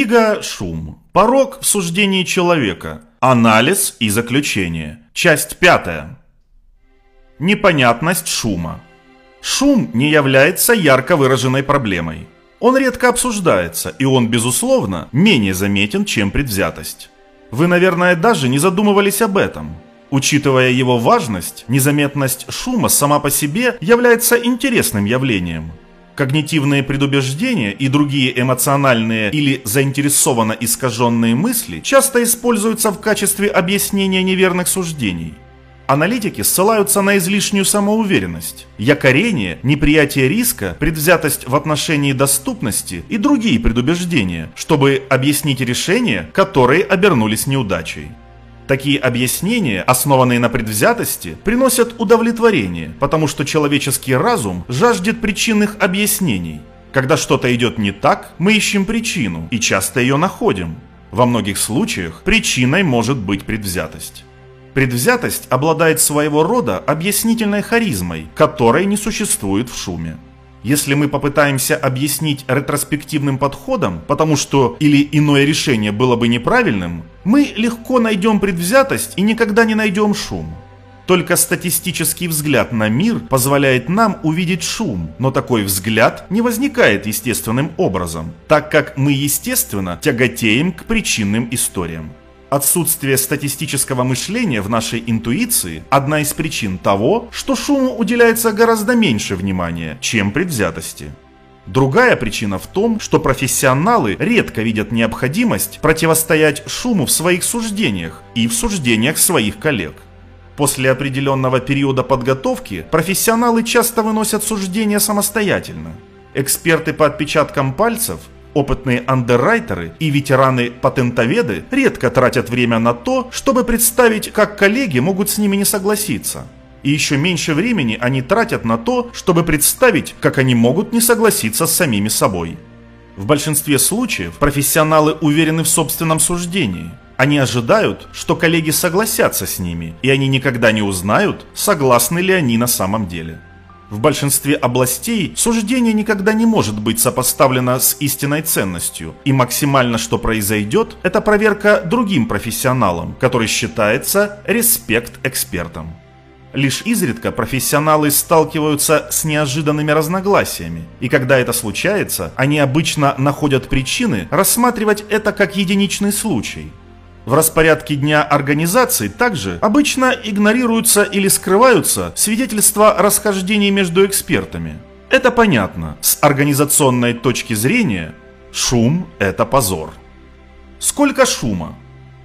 Книга «Шум. Порог в суждении человека. Анализ и заключение». Часть пятая. Непонятность шума. Шум не является ярко выраженной проблемой. Он редко обсуждается, и он, безусловно, менее заметен, чем предвзятость. Вы, наверное, даже не задумывались об этом. Учитывая его важность, незаметность шума сама по себе является интересным явлением – Когнитивные предубеждения и другие эмоциональные или заинтересованно искаженные мысли часто используются в качестве объяснения неверных суждений. Аналитики ссылаются на излишнюю самоуверенность, якорение, неприятие риска, предвзятость в отношении доступности и другие предубеждения, чтобы объяснить решения, которые обернулись неудачей. Такие объяснения, основанные на предвзятости, приносят удовлетворение, потому что человеческий разум жаждет причинных объяснений. Когда что-то идет не так, мы ищем причину и часто ее находим. Во многих случаях причиной может быть предвзятость. Предвзятость обладает своего рода объяснительной харизмой, которой не существует в шуме. Если мы попытаемся объяснить ретроспективным подходом, потому что или иное решение было бы неправильным, мы легко найдем предвзятость и никогда не найдем шум. Только статистический взгляд на мир позволяет нам увидеть шум, но такой взгляд не возникает естественным образом, так как мы естественно тяготеем к причинным историям. Отсутствие статистического мышления в нашей интуиции – одна из причин того, что шуму уделяется гораздо меньше внимания, чем предвзятости. Другая причина в том, что профессионалы редко видят необходимость противостоять шуму в своих суждениях и в суждениях своих коллег. После определенного периода подготовки профессионалы часто выносят суждения самостоятельно. Эксперты по отпечаткам пальцев Опытные андеррайтеры и ветераны-патентоведы редко тратят время на то, чтобы представить, как коллеги могут с ними не согласиться. И еще меньше времени они тратят на то, чтобы представить, как они могут не согласиться с самими собой. В большинстве случаев профессионалы уверены в собственном суждении. Они ожидают, что коллеги согласятся с ними, и они никогда не узнают, согласны ли они на самом деле. В большинстве областей суждение никогда не может быть сопоставлено с истинной ценностью, и максимально что произойдет, это проверка другим профессионалам, который считается респект экспертам. Лишь изредка профессионалы сталкиваются с неожиданными разногласиями, и когда это случается, они обычно находят причины рассматривать это как единичный случай, в распорядке дня организации также обычно игнорируются или скрываются свидетельства расхождений между экспертами. Это понятно. С организационной точки зрения шум – это позор. Сколько шума?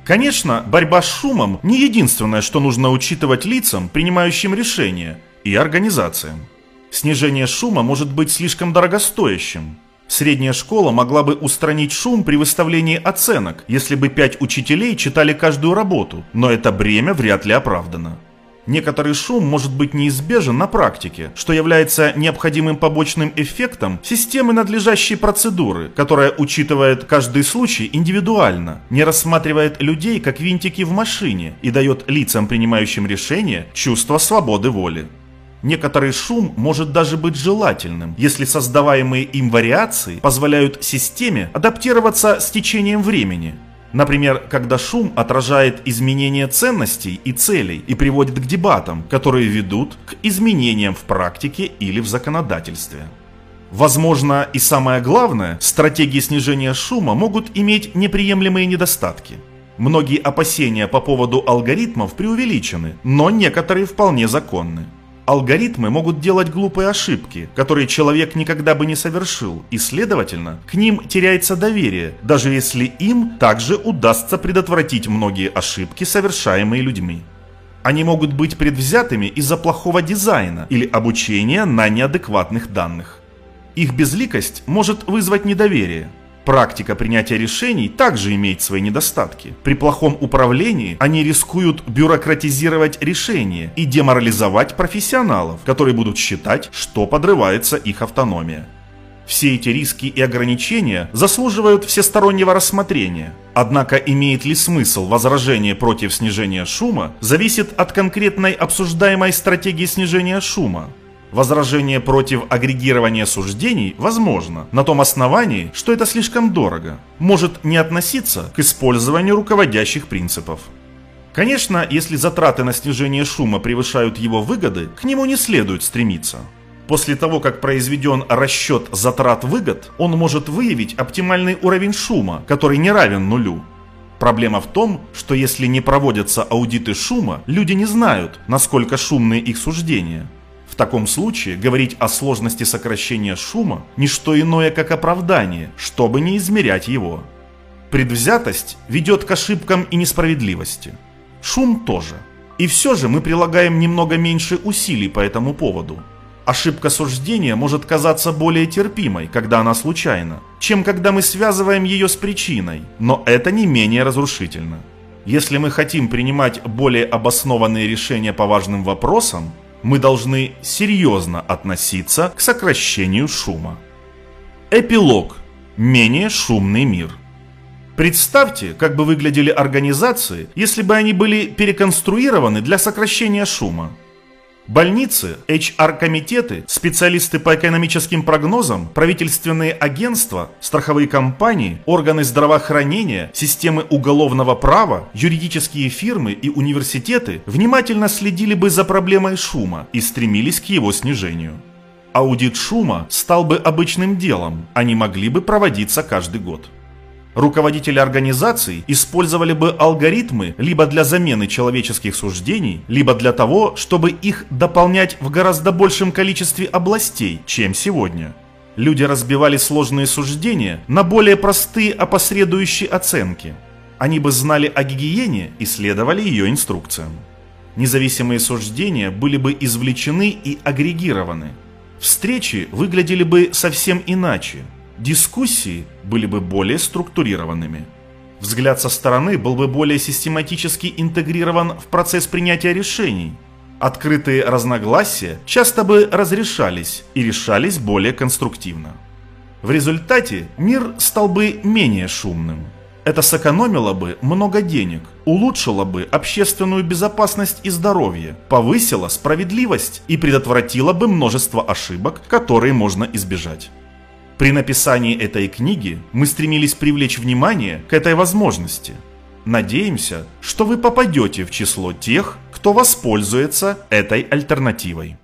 Конечно, борьба с шумом не единственное, что нужно учитывать лицам, принимающим решения, и организациям. Снижение шума может быть слишком дорогостоящим. Средняя школа могла бы устранить шум при выставлении оценок, если бы пять учителей читали каждую работу, но это бремя вряд ли оправдано. Некоторый шум может быть неизбежен на практике, что является необходимым побочным эффектом системы надлежащей процедуры, которая учитывает каждый случай индивидуально, не рассматривает людей как винтики в машине и дает лицам, принимающим решения, чувство свободы воли. Некоторый шум может даже быть желательным, если создаваемые им вариации позволяют системе адаптироваться с течением времени. Например, когда шум отражает изменения ценностей и целей и приводит к дебатам, которые ведут к изменениям в практике или в законодательстве. Возможно, и самое главное, стратегии снижения шума могут иметь неприемлемые недостатки. Многие опасения по поводу алгоритмов преувеличены, но некоторые вполне законны. Алгоритмы могут делать глупые ошибки, которые человек никогда бы не совершил, и, следовательно, к ним теряется доверие, даже если им также удастся предотвратить многие ошибки, совершаемые людьми. Они могут быть предвзятыми из-за плохого дизайна или обучения на неадекватных данных. Их безликость может вызвать недоверие, Практика принятия решений также имеет свои недостатки. При плохом управлении они рискуют бюрократизировать решения и деморализовать профессионалов, которые будут считать, что подрывается их автономия. Все эти риски и ограничения заслуживают всестороннего рассмотрения. Однако имеет ли смысл возражение против снижения шума, зависит от конкретной обсуждаемой стратегии снижения шума. Возражение против агрегирования суждений возможно на том основании, что это слишком дорого, может не относиться к использованию руководящих принципов. Конечно, если затраты на снижение шума превышают его выгоды, к нему не следует стремиться. После того, как произведен расчет затрат-выгод, он может выявить оптимальный уровень шума, который не равен нулю. Проблема в том, что если не проводятся аудиты шума, люди не знают, насколько шумные их суждения. В таком случае говорить о сложности сокращения шума – не что иное, как оправдание, чтобы не измерять его. Предвзятость ведет к ошибкам и несправедливости. Шум тоже. И все же мы прилагаем немного меньше усилий по этому поводу – Ошибка суждения может казаться более терпимой, когда она случайна, чем когда мы связываем ее с причиной, но это не менее разрушительно. Если мы хотим принимать более обоснованные решения по важным вопросам, мы должны серьезно относиться к сокращению шума. Эпилог. Менее шумный мир. Представьте, как бы выглядели организации, если бы они были переконструированы для сокращения шума. Больницы, HR-комитеты, специалисты по экономическим прогнозам, правительственные агентства, страховые компании, органы здравоохранения, системы уголовного права, юридические фирмы и университеты внимательно следили бы за проблемой шума и стремились к его снижению. Аудит шума стал бы обычным делом, они могли бы проводиться каждый год. Руководители организаций использовали бы алгоритмы либо для замены человеческих суждений, либо для того, чтобы их дополнять в гораздо большем количестве областей, чем сегодня. Люди разбивали сложные суждения на более простые опосредующие оценки. Они бы знали о гигиене и следовали ее инструкциям. Независимые суждения были бы извлечены и агрегированы. Встречи выглядели бы совсем иначе – Дискуссии были бы более структурированными. Взгляд со стороны был бы более систематически интегрирован в процесс принятия решений. Открытые разногласия часто бы разрешались и решались более конструктивно. В результате мир стал бы менее шумным. Это сэкономило бы много денег, улучшило бы общественную безопасность и здоровье, повысило справедливость и предотвратило бы множество ошибок, которые можно избежать. При написании этой книги мы стремились привлечь внимание к этой возможности. Надеемся, что вы попадете в число тех, кто воспользуется этой альтернативой.